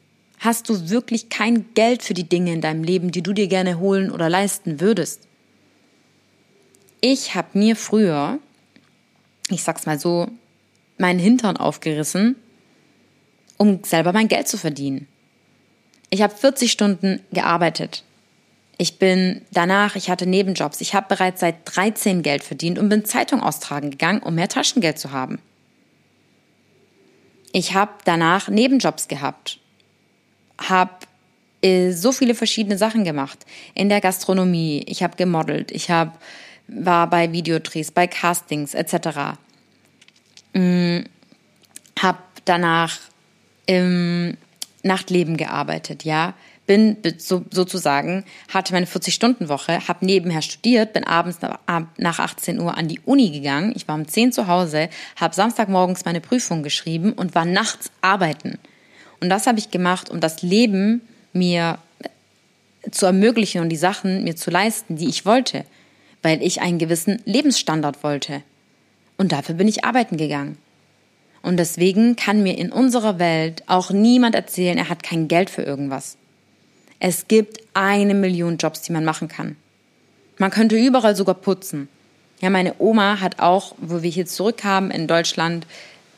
Hast du wirklich kein Geld für die Dinge in deinem Leben, die du dir gerne holen oder leisten würdest? Ich habe mir früher, ich sag's mal so, meinen Hintern aufgerissen, um selber mein Geld zu verdienen. Ich habe 40 Stunden gearbeitet. Ich bin danach, ich hatte Nebenjobs. Ich habe bereits seit 13 Geld verdient und bin Zeitung austragen gegangen, um mehr Taschengeld zu haben. Ich habe danach Nebenjobs gehabt, habe äh, so viele verschiedene Sachen gemacht in der Gastronomie. Ich habe gemodelt, ich habe war bei Videodrehs, bei Castings etc. Mhm, habe danach im Nachtleben gearbeitet, ja. Bin so, sozusagen, hatte meine 40-Stunden-Woche, habe nebenher studiert, bin abends nach 18 Uhr an die Uni gegangen. Ich war um 10 zu Hause, habe Samstagmorgens meine Prüfung geschrieben und war nachts arbeiten. Und das habe ich gemacht, um das Leben mir zu ermöglichen und die Sachen mir zu leisten, die ich wollte, weil ich einen gewissen Lebensstandard wollte. Und dafür bin ich arbeiten gegangen. Und deswegen kann mir in unserer Welt auch niemand erzählen, er hat kein Geld für irgendwas. Es gibt eine Million Jobs, die man machen kann. Man könnte überall sogar putzen. Ja, meine Oma hat auch, wo wir hier zurückkamen in Deutschland,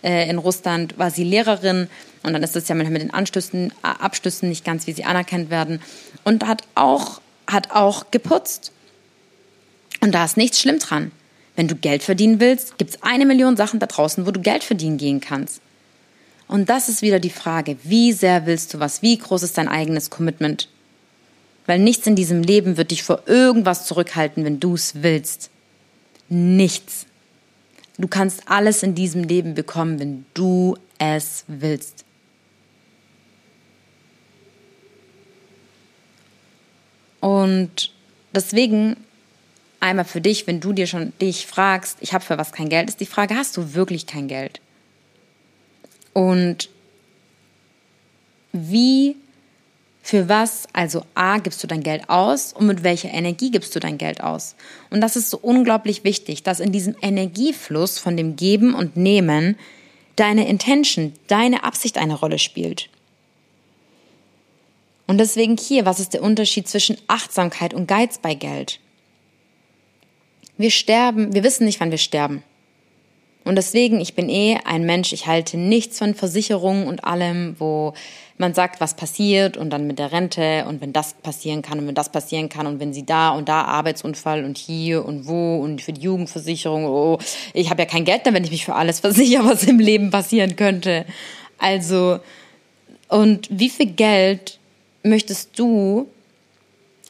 äh, in Russland, war sie Lehrerin und dann ist es ja mit den Anstößen, Abschlüssen nicht ganz, wie sie anerkannt werden und hat auch, hat auch geputzt. Und da ist nichts schlimm dran. Wenn du Geld verdienen willst, gibt es eine Million Sachen da draußen, wo du Geld verdienen gehen kannst. Und das ist wieder die Frage, wie sehr willst du was? Wie groß ist dein eigenes Commitment? Weil nichts in diesem Leben wird dich vor irgendwas zurückhalten, wenn du es willst. Nichts. Du kannst alles in diesem Leben bekommen, wenn du es willst. Und deswegen einmal für dich, wenn du dir schon dich fragst, ich habe für was kein Geld, ist die Frage, hast du wirklich kein Geld? Und wie, für was, also A, gibst du dein Geld aus und mit welcher Energie gibst du dein Geld aus? Und das ist so unglaublich wichtig, dass in diesem Energiefluss von dem Geben und Nehmen deine Intention, deine Absicht eine Rolle spielt. Und deswegen hier, was ist der Unterschied zwischen Achtsamkeit und Geiz bei Geld? Wir sterben, wir wissen nicht, wann wir sterben. Und deswegen, ich bin eh ein Mensch, ich halte nichts von Versicherungen und allem, wo man sagt, was passiert und dann mit der Rente und wenn das passieren kann und wenn das passieren kann und wenn sie da und da Arbeitsunfall und hier und wo und für die Jugendversicherung, oh, ich habe ja kein Geld mehr, wenn ich mich für alles versichere, was im Leben passieren könnte. Also, und wie viel Geld möchtest du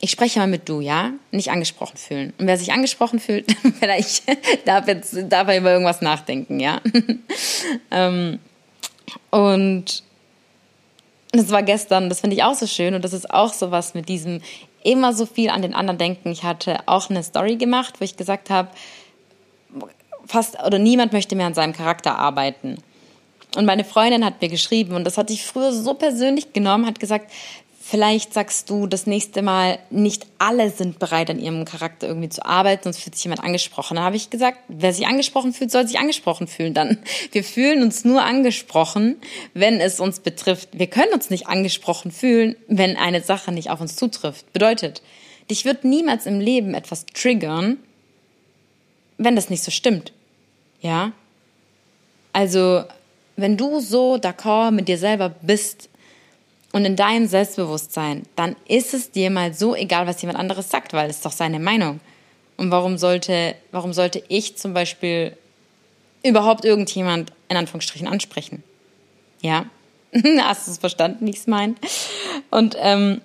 ich spreche mal mit du, ja? Nicht angesprochen fühlen. Und wer sich angesprochen fühlt, vielleicht darf jetzt dabei über irgendwas nachdenken, ja? ähm, und das war gestern, das finde ich auch so schön und das ist auch so was mit diesem immer so viel an den anderen denken. Ich hatte auch eine Story gemacht, wo ich gesagt habe, fast oder niemand möchte mehr an seinem Charakter arbeiten. Und meine Freundin hat mir geschrieben, und das hatte ich früher so persönlich genommen, hat gesagt, Vielleicht sagst du das nächste Mal, nicht alle sind bereit, an ihrem Charakter irgendwie zu arbeiten, sonst fühlt sich jemand angesprochen. Da habe ich gesagt, wer sich angesprochen fühlt, soll sich angesprochen fühlen dann. Wir fühlen uns nur angesprochen, wenn es uns betrifft. Wir können uns nicht angesprochen fühlen, wenn eine Sache nicht auf uns zutrifft. Bedeutet, dich wird niemals im Leben etwas triggern, wenn das nicht so stimmt. Ja? Also, wenn du so d'accord mit dir selber bist, und in deinem Selbstbewusstsein, dann ist es dir mal so egal, was jemand anderes sagt, weil es ist doch seine Meinung. Und warum sollte, warum sollte ich zum Beispiel überhaupt irgendjemand in Anführungsstrichen ansprechen? Ja, hast du es verstanden, wie ich es meine? Und ähm,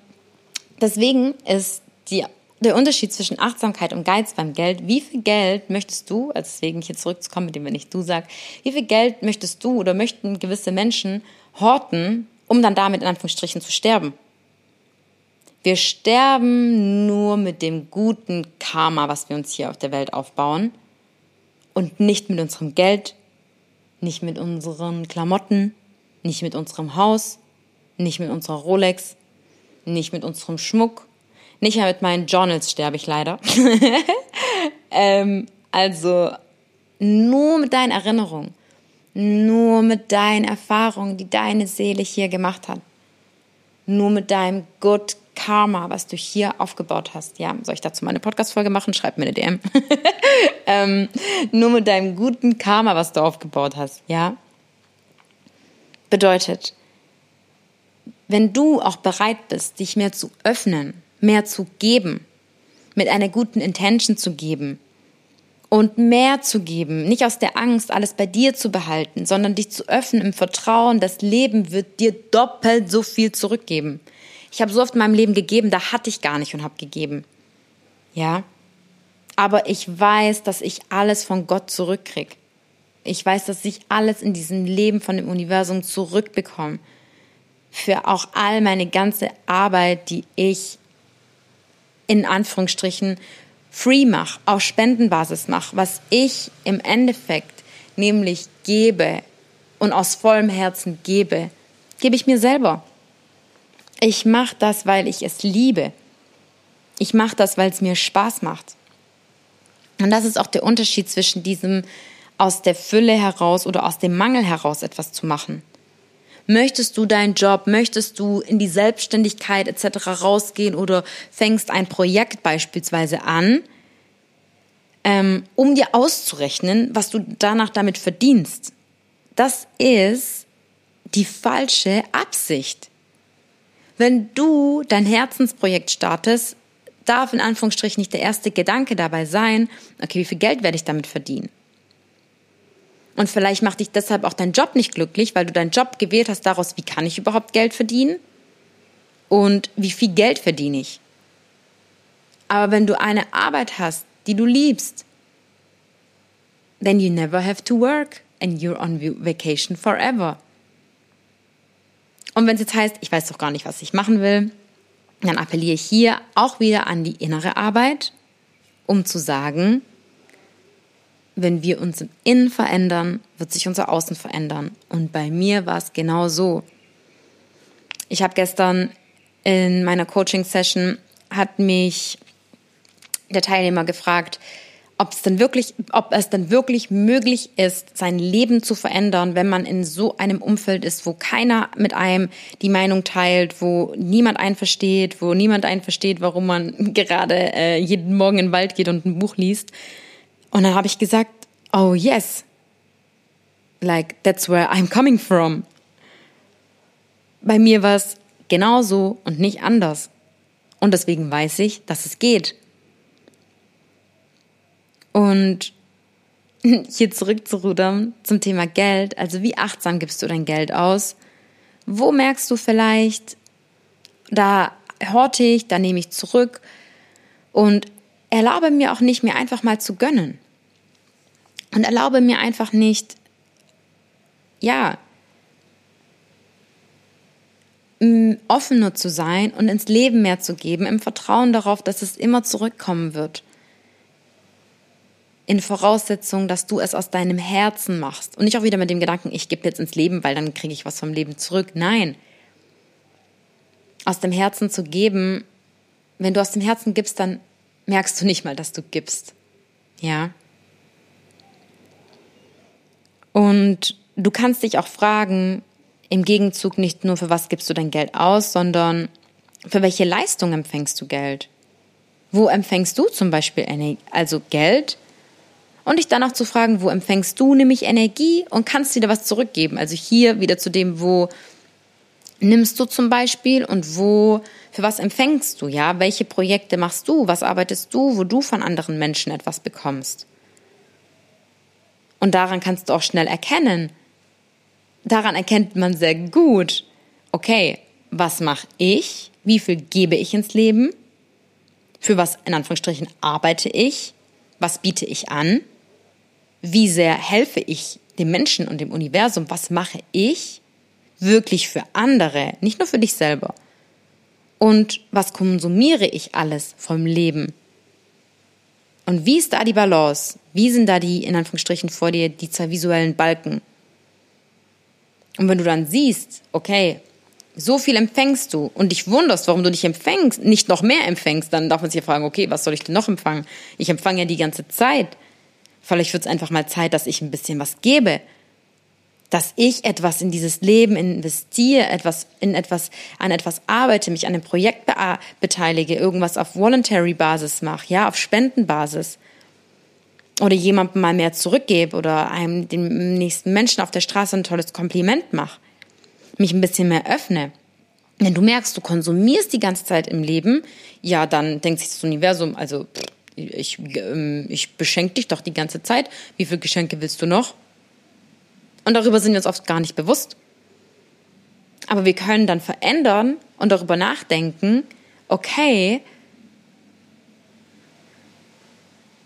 deswegen ist die, der Unterschied zwischen Achtsamkeit und Geiz beim Geld, wie viel Geld möchtest du, also deswegen hier zurückzukommen, mit dem wenn ich du sag, wie viel Geld möchtest du oder möchten gewisse Menschen horten, um dann damit in Anführungsstrichen zu sterben. Wir sterben nur mit dem guten Karma, was wir uns hier auf der Welt aufbauen und nicht mit unserem Geld, nicht mit unseren Klamotten, nicht mit unserem Haus, nicht mit unserer Rolex, nicht mit unserem Schmuck, nicht mehr mit meinen Journals sterbe ich leider. ähm, also nur mit deinen Erinnerungen nur mit deinen Erfahrungen, die deine Seele hier gemacht hat. Nur mit deinem Good Karma, was du hier aufgebaut hast. Ja, soll ich dazu mal eine Podcast-Folge machen? Schreib mir eine DM. ähm, nur mit deinem guten Karma, was du aufgebaut hast. Ja. Bedeutet, wenn du auch bereit bist, dich mehr zu öffnen, mehr zu geben, mit einer guten Intention zu geben, und mehr zu geben, nicht aus der Angst, alles bei dir zu behalten, sondern dich zu öffnen im Vertrauen, das Leben wird dir doppelt so viel zurückgeben. Ich habe so oft in meinem Leben gegeben, da hatte ich gar nicht und habe gegeben. Ja? Aber ich weiß, dass ich alles von Gott zurückkrieg. Ich weiß, dass ich alles in diesem Leben von dem Universum zurückbekomme. Für auch all meine ganze Arbeit, die ich in Anführungsstrichen free mache, auf Spendenbasis mache, was ich im Endeffekt nämlich gebe und aus vollem Herzen gebe, gebe ich mir selber. Ich mache das, weil ich es liebe. Ich mache das, weil es mir Spaß macht. Und das ist auch der Unterschied zwischen diesem aus der Fülle heraus oder aus dem Mangel heraus etwas zu machen. Möchtest du deinen Job, möchtest du in die Selbstständigkeit etc. rausgehen oder fängst ein Projekt beispielsweise an, ähm, um dir auszurechnen, was du danach damit verdienst? Das ist die falsche Absicht. Wenn du dein Herzensprojekt startest, darf in Anführungsstrichen nicht der erste Gedanke dabei sein, okay, wie viel Geld werde ich damit verdienen? Und vielleicht macht dich deshalb auch dein Job nicht glücklich, weil du deinen Job gewählt hast daraus, wie kann ich überhaupt Geld verdienen? Und wie viel Geld verdiene ich? Aber wenn du eine Arbeit hast, die du liebst, then you never have to work and you're on vacation forever. Und wenn es jetzt heißt, ich weiß doch gar nicht, was ich machen will, dann appelliere ich hier auch wieder an die innere Arbeit, um zu sagen, wenn wir uns im Innen verändern, wird sich unser Außen verändern. Und bei mir war es genau so. Ich habe gestern in meiner Coaching-Session hat mich der Teilnehmer gefragt, ob es denn wirklich, ob es denn wirklich möglich ist, sein Leben zu verändern, wenn man in so einem Umfeld ist, wo keiner mit einem die Meinung teilt, wo niemand einen versteht, wo niemand einen versteht, warum man gerade äh, jeden Morgen in den Wald geht und ein Buch liest. Und dann habe ich gesagt, oh yes, like that's where I'm coming from. Bei mir war es genauso und nicht anders. Und deswegen weiß ich, dass es geht. Und hier zurückzurudern zum Thema Geld. Also wie achtsam gibst du dein Geld aus? Wo merkst du vielleicht, da horte ich, da nehme ich zurück und erlaube mir auch nicht, mir einfach mal zu gönnen. Und erlaube mir einfach nicht, ja, offener zu sein und ins Leben mehr zu geben, im Vertrauen darauf, dass es immer zurückkommen wird in Voraussetzung, dass du es aus deinem Herzen machst. Und nicht auch wieder mit dem Gedanken, ich gebe jetzt ins Leben, weil dann kriege ich was vom Leben zurück. Nein. Aus dem Herzen zu geben, wenn du aus dem Herzen gibst, dann merkst du nicht mal, dass du gibst. Ja. Und du kannst dich auch fragen, im Gegenzug nicht nur für was gibst du dein Geld aus, sondern für welche Leistung empfängst du Geld? Wo empfängst du zum Beispiel also Geld? und dich dann auch zu fragen, wo empfängst du nämlich Energie und kannst da was zurückgeben. Also hier wieder zu dem, wo nimmst du zum Beispiel und wo, für was empfängst du, ja? Welche Projekte machst du? Was arbeitest du, wo du von anderen Menschen etwas bekommst? Und daran kannst du auch schnell erkennen. Daran erkennt man sehr gut, okay, was mache ich? Wie viel gebe ich ins Leben? Für was in Anführungsstrichen arbeite ich? Was biete ich an? wie sehr helfe ich dem Menschen und dem Universum, was mache ich wirklich für andere, nicht nur für dich selber. Und was konsumiere ich alles vom Leben? Und wie ist da die Balance? Wie sind da die, in Anführungsstrichen, vor dir, die zwei visuellen Balken? Und wenn du dann siehst, okay, so viel empfängst du und dich wunderst, warum du dich empfängst, nicht noch mehr empfängst, dann darf man sich ja fragen, okay, was soll ich denn noch empfangen? Ich empfange ja die ganze Zeit. Vielleicht wird es einfach mal Zeit, dass ich ein bisschen was gebe. Dass ich etwas in dieses Leben investiere, etwas in etwas, an etwas arbeite, mich an einem Projekt be beteilige, irgendwas auf Voluntary Basis mache, ja, auf Spendenbasis. Oder jemandem mal mehr zurückgebe oder einem dem nächsten Menschen auf der Straße ein tolles Kompliment mache. Mich ein bisschen mehr öffne. Wenn du merkst, du konsumierst die ganze Zeit im Leben, ja, dann denkt sich das Universum, also ich, ähm, ich beschenke dich doch die ganze Zeit. Wie viele Geschenke willst du noch? Und darüber sind wir uns oft gar nicht bewusst. Aber wir können dann verändern und darüber nachdenken, okay,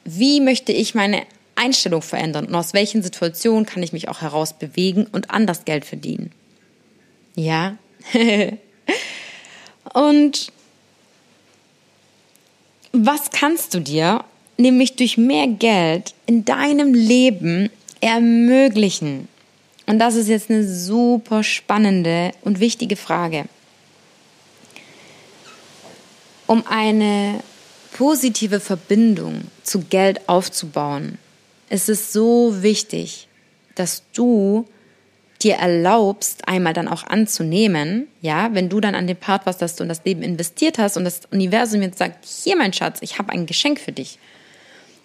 wie möchte ich meine Einstellung verändern und aus welchen Situationen kann ich mich auch heraus bewegen und anders Geld verdienen. Ja. und was kannst du dir nämlich durch mehr Geld in deinem Leben ermöglichen? Und das ist jetzt eine super spannende und wichtige Frage. Um eine positive Verbindung zu Geld aufzubauen, ist es so wichtig, dass du dir erlaubst, einmal dann auch anzunehmen, ja, wenn du dann an dem Part warst, dass du in das Leben investiert hast und das Universum jetzt sagt, hier mein Schatz, ich habe ein Geschenk für dich,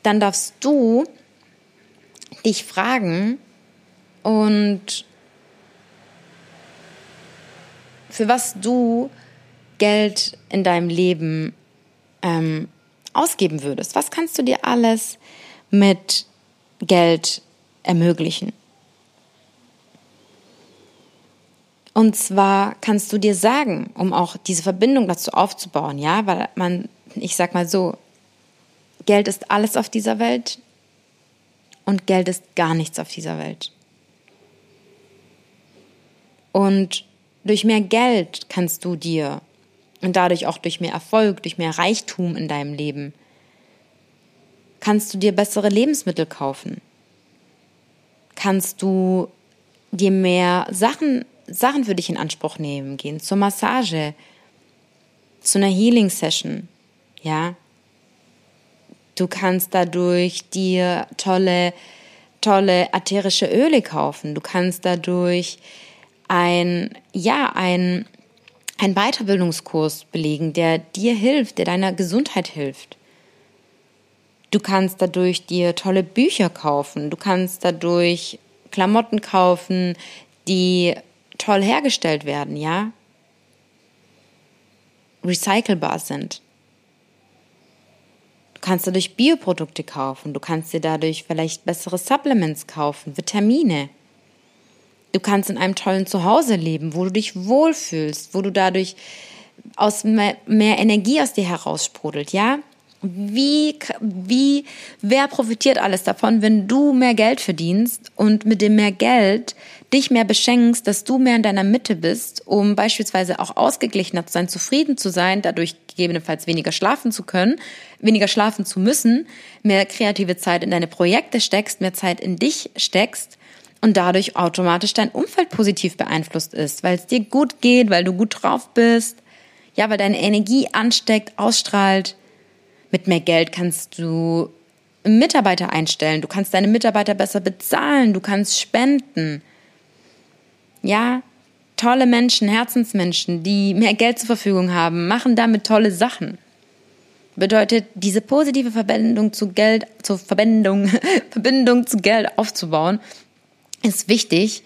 dann darfst du dich fragen und für was du Geld in deinem Leben ähm, ausgeben würdest. Was kannst du dir alles mit Geld ermöglichen? Und zwar kannst du dir sagen, um auch diese Verbindung dazu aufzubauen, ja, weil man, ich sag mal so, Geld ist alles auf dieser Welt und Geld ist gar nichts auf dieser Welt. Und durch mehr Geld kannst du dir und dadurch auch durch mehr Erfolg, durch mehr Reichtum in deinem Leben, kannst du dir bessere Lebensmittel kaufen. Kannst du dir mehr Sachen Sachen für dich in Anspruch nehmen, gehen zur Massage, zu einer Healing Session, ja. Du kannst dadurch dir tolle, tolle ätherische Öle kaufen. Du kannst dadurch ein, ja, ein, ein Weiterbildungskurs belegen, der dir hilft, der deiner Gesundheit hilft. Du kannst dadurch dir tolle Bücher kaufen. Du kannst dadurch Klamotten kaufen, die toll hergestellt werden, ja, recycelbar sind. Du kannst dadurch Bioprodukte kaufen, du kannst dir dadurch vielleicht bessere Supplements kaufen, Vitamine. Du kannst in einem tollen Zuhause leben, wo du dich wohlfühlst, wo du dadurch aus mehr, mehr Energie aus dir heraussprudelt, ja? Wie, wie, wer profitiert alles davon, wenn du mehr Geld verdienst und mit dem mehr Geld dich mehr beschenkst, dass du mehr in deiner Mitte bist, um beispielsweise auch ausgeglichener zu sein, zufrieden zu sein, dadurch gegebenenfalls weniger schlafen zu können, weniger schlafen zu müssen, mehr kreative Zeit in deine Projekte steckst, mehr Zeit in dich steckst und dadurch automatisch dein Umfeld positiv beeinflusst ist, weil es dir gut geht, weil du gut drauf bist, ja, weil deine Energie ansteckt, ausstrahlt mit mehr Geld kannst du Mitarbeiter einstellen, du kannst deine Mitarbeiter besser bezahlen, du kannst spenden. Ja, tolle Menschen, Herzensmenschen, die mehr Geld zur Verfügung haben, machen damit tolle Sachen. Bedeutet, diese positive Verbindung zu Geld, zur Verbindung, Verbindung zu Geld aufzubauen, ist wichtig,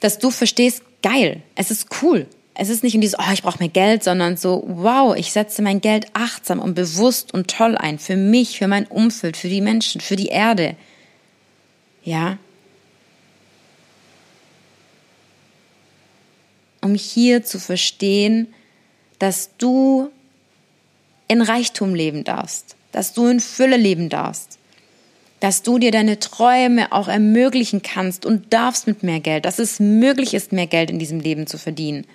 dass du verstehst, geil, es ist cool es ist nicht in dieses, oh, ich brauche mehr Geld, sondern so, wow, ich setze mein Geld achtsam und bewusst und toll ein. Für mich, für mein Umfeld, für die Menschen, für die Erde. Ja. Um hier zu verstehen, dass du in Reichtum leben darfst, dass du in Fülle leben darfst, dass du dir deine Träume auch ermöglichen kannst und darfst mit mehr Geld, dass es möglich ist, mehr Geld in diesem Leben zu verdienen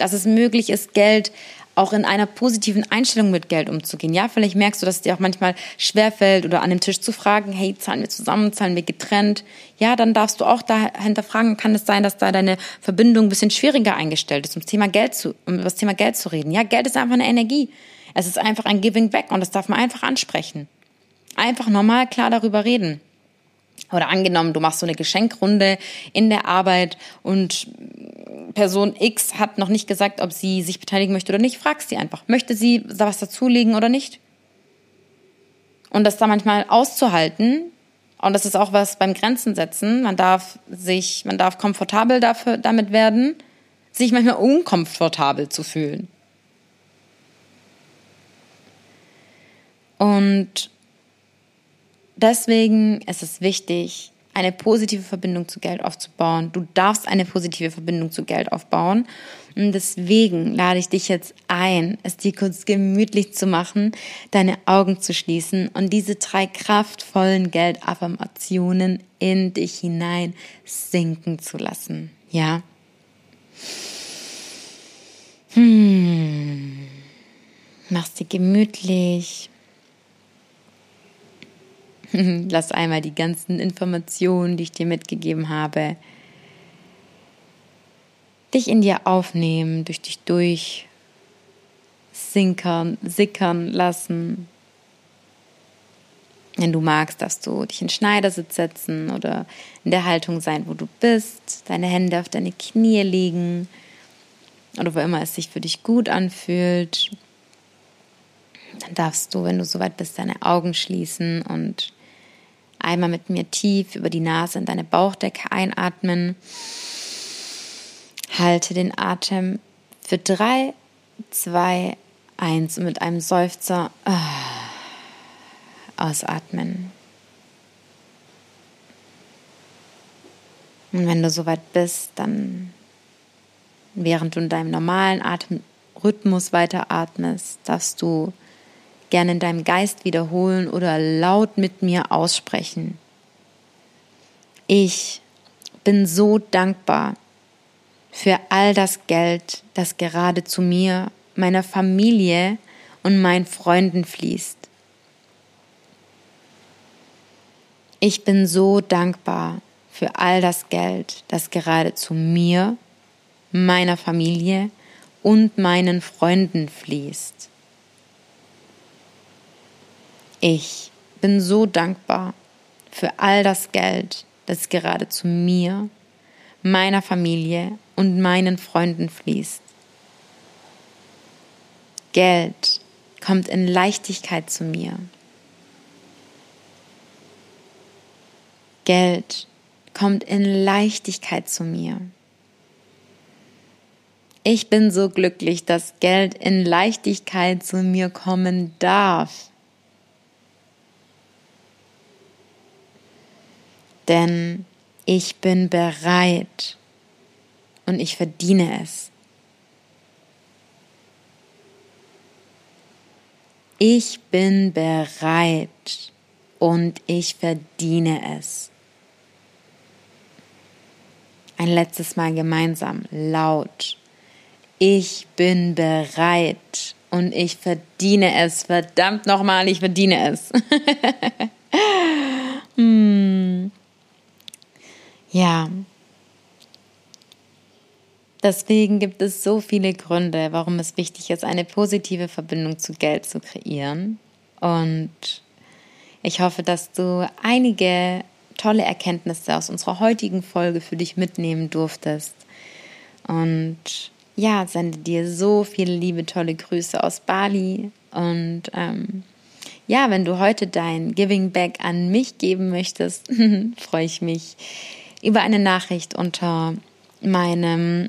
dass es möglich ist, Geld auch in einer positiven Einstellung mit Geld umzugehen. Ja, vielleicht merkst du, dass es dir auch manchmal schwerfällt oder an dem Tisch zu fragen, hey, zahlen wir zusammen, zahlen wir getrennt? Ja, dann darfst du auch dahinter fragen, kann es sein, dass da deine Verbindung ein bisschen schwieriger eingestellt ist, um Thema Geld zu, um über das Thema Geld zu reden. Ja, Geld ist einfach eine Energie. Es ist einfach ein Giving Back und das darf man einfach ansprechen. Einfach normal klar darüber reden. Oder angenommen, du machst so eine Geschenkrunde in der Arbeit und Person X hat noch nicht gesagt, ob sie sich beteiligen möchte oder nicht, fragst sie einfach. Möchte sie da was dazulegen oder nicht? Und das da manchmal auszuhalten, und das ist auch was beim Grenzen setzen, man darf sich, man darf komfortabel dafür, damit werden, sich manchmal unkomfortabel zu fühlen. Und deswegen ist es wichtig, eine positive Verbindung zu Geld aufzubauen. Du darfst eine positive Verbindung zu Geld aufbauen. Und deswegen lade ich dich jetzt ein, es dir kurz gemütlich zu machen, deine Augen zu schließen und diese drei kraftvollen Geldaffirmationen in dich hinein sinken zu lassen. Ja? Hm. Mach's dir gemütlich. Lass einmal die ganzen Informationen, die ich dir mitgegeben habe, dich in dir aufnehmen, durch dich durch sinkern, sickern lassen. Wenn du magst, darfst du dich in Schneidersitz setzen oder in der Haltung sein, wo du bist, deine Hände auf deine Knie legen oder wo immer es sich für dich gut anfühlt. Dann darfst du, wenn du soweit bist, deine Augen schließen und einmal mit mir tief über die Nase in deine Bauchdecke einatmen. Halte den Atem für drei, zwei, eins und mit einem Seufzer äh, ausatmen. Und wenn du soweit bist, dann während du in deinem normalen Atemrhythmus weiteratmest, darfst du gerne in deinem Geist wiederholen oder laut mit mir aussprechen. Ich bin so dankbar für all das Geld, das gerade zu mir, meiner Familie und meinen Freunden fließt. Ich bin so dankbar für all das Geld, das gerade zu mir, meiner Familie und meinen Freunden fließt. Ich bin so dankbar für all das Geld, das gerade zu mir, meiner Familie und meinen Freunden fließt. Geld kommt in Leichtigkeit zu mir. Geld kommt in Leichtigkeit zu mir. Ich bin so glücklich, dass Geld in Leichtigkeit zu mir kommen darf. Denn ich bin bereit und ich verdiene es. Ich bin bereit und ich verdiene es. Ein letztes Mal gemeinsam, laut. Ich bin bereit und ich verdiene es. Verdammt nochmal, ich verdiene es. hm. Ja. Deswegen gibt es so viele Gründe, warum es wichtig ist, eine positive Verbindung zu Geld zu kreieren. Und ich hoffe, dass du einige tolle Erkenntnisse aus unserer heutigen Folge für dich mitnehmen durftest. Und ja, sende dir so viele liebe, tolle Grüße aus Bali. Und ähm, ja, wenn du heute dein Giving Back an mich geben möchtest, freue ich mich über eine Nachricht unter meinem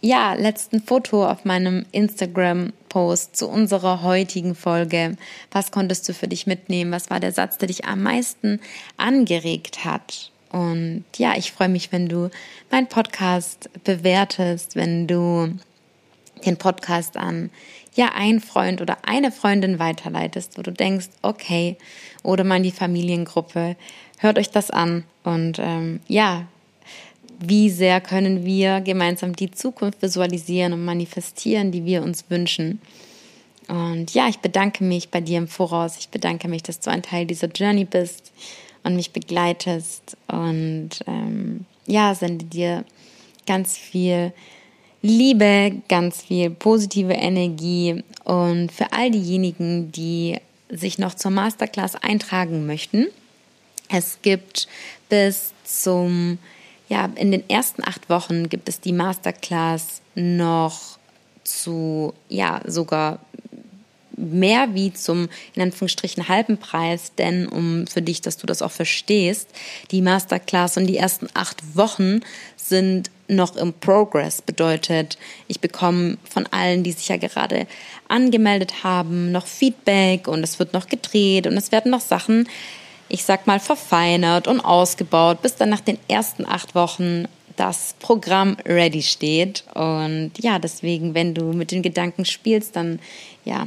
ja, letzten Foto auf meinem Instagram-Post zu unserer heutigen Folge. Was konntest du für dich mitnehmen? Was war der Satz, der dich am meisten angeregt hat? Und ja, ich freue mich, wenn du meinen Podcast bewertest, wenn du den Podcast an ja ein Freund oder eine Freundin weiterleitest, wo du denkst, okay, oder mal in die Familiengruppe, hört euch das an und ähm, ja, wie sehr können wir gemeinsam die Zukunft visualisieren und manifestieren, die wir uns wünschen. Und ja, ich bedanke mich bei dir im Voraus. Ich bedanke mich, dass du ein Teil dieser Journey bist und mich begleitest. Und ähm, ja, sende dir ganz viel Liebe, ganz viel positive Energie. Und für all diejenigen, die sich noch zur Masterclass eintragen möchten, es gibt bis zum ja, in den ersten acht Wochen gibt es die Masterclass noch zu, ja, sogar mehr wie zum, in Anführungsstrichen, halben Preis, denn um für dich, dass du das auch verstehst, die Masterclass und die ersten acht Wochen sind noch im Progress. Bedeutet, ich bekomme von allen, die sich ja gerade angemeldet haben, noch Feedback und es wird noch gedreht und es werden noch Sachen ich sag mal, verfeinert und ausgebaut, bis dann nach den ersten acht Wochen das Programm ready steht. Und ja, deswegen, wenn du mit den Gedanken spielst, dann ja,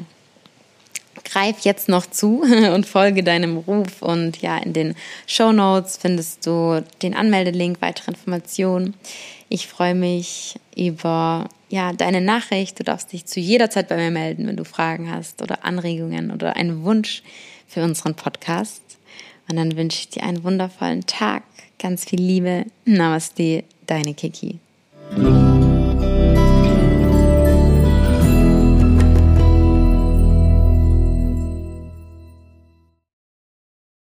greif jetzt noch zu und folge deinem Ruf. Und ja, in den Show Notes findest du den Anmeldelink, weitere Informationen. Ich freue mich über ja, deine Nachricht. Du darfst dich zu jeder Zeit bei mir melden, wenn du Fragen hast oder Anregungen oder einen Wunsch für unseren Podcast. Und dann wünsche ich dir einen wundervollen Tag, ganz viel Liebe. Namaste, deine Kiki.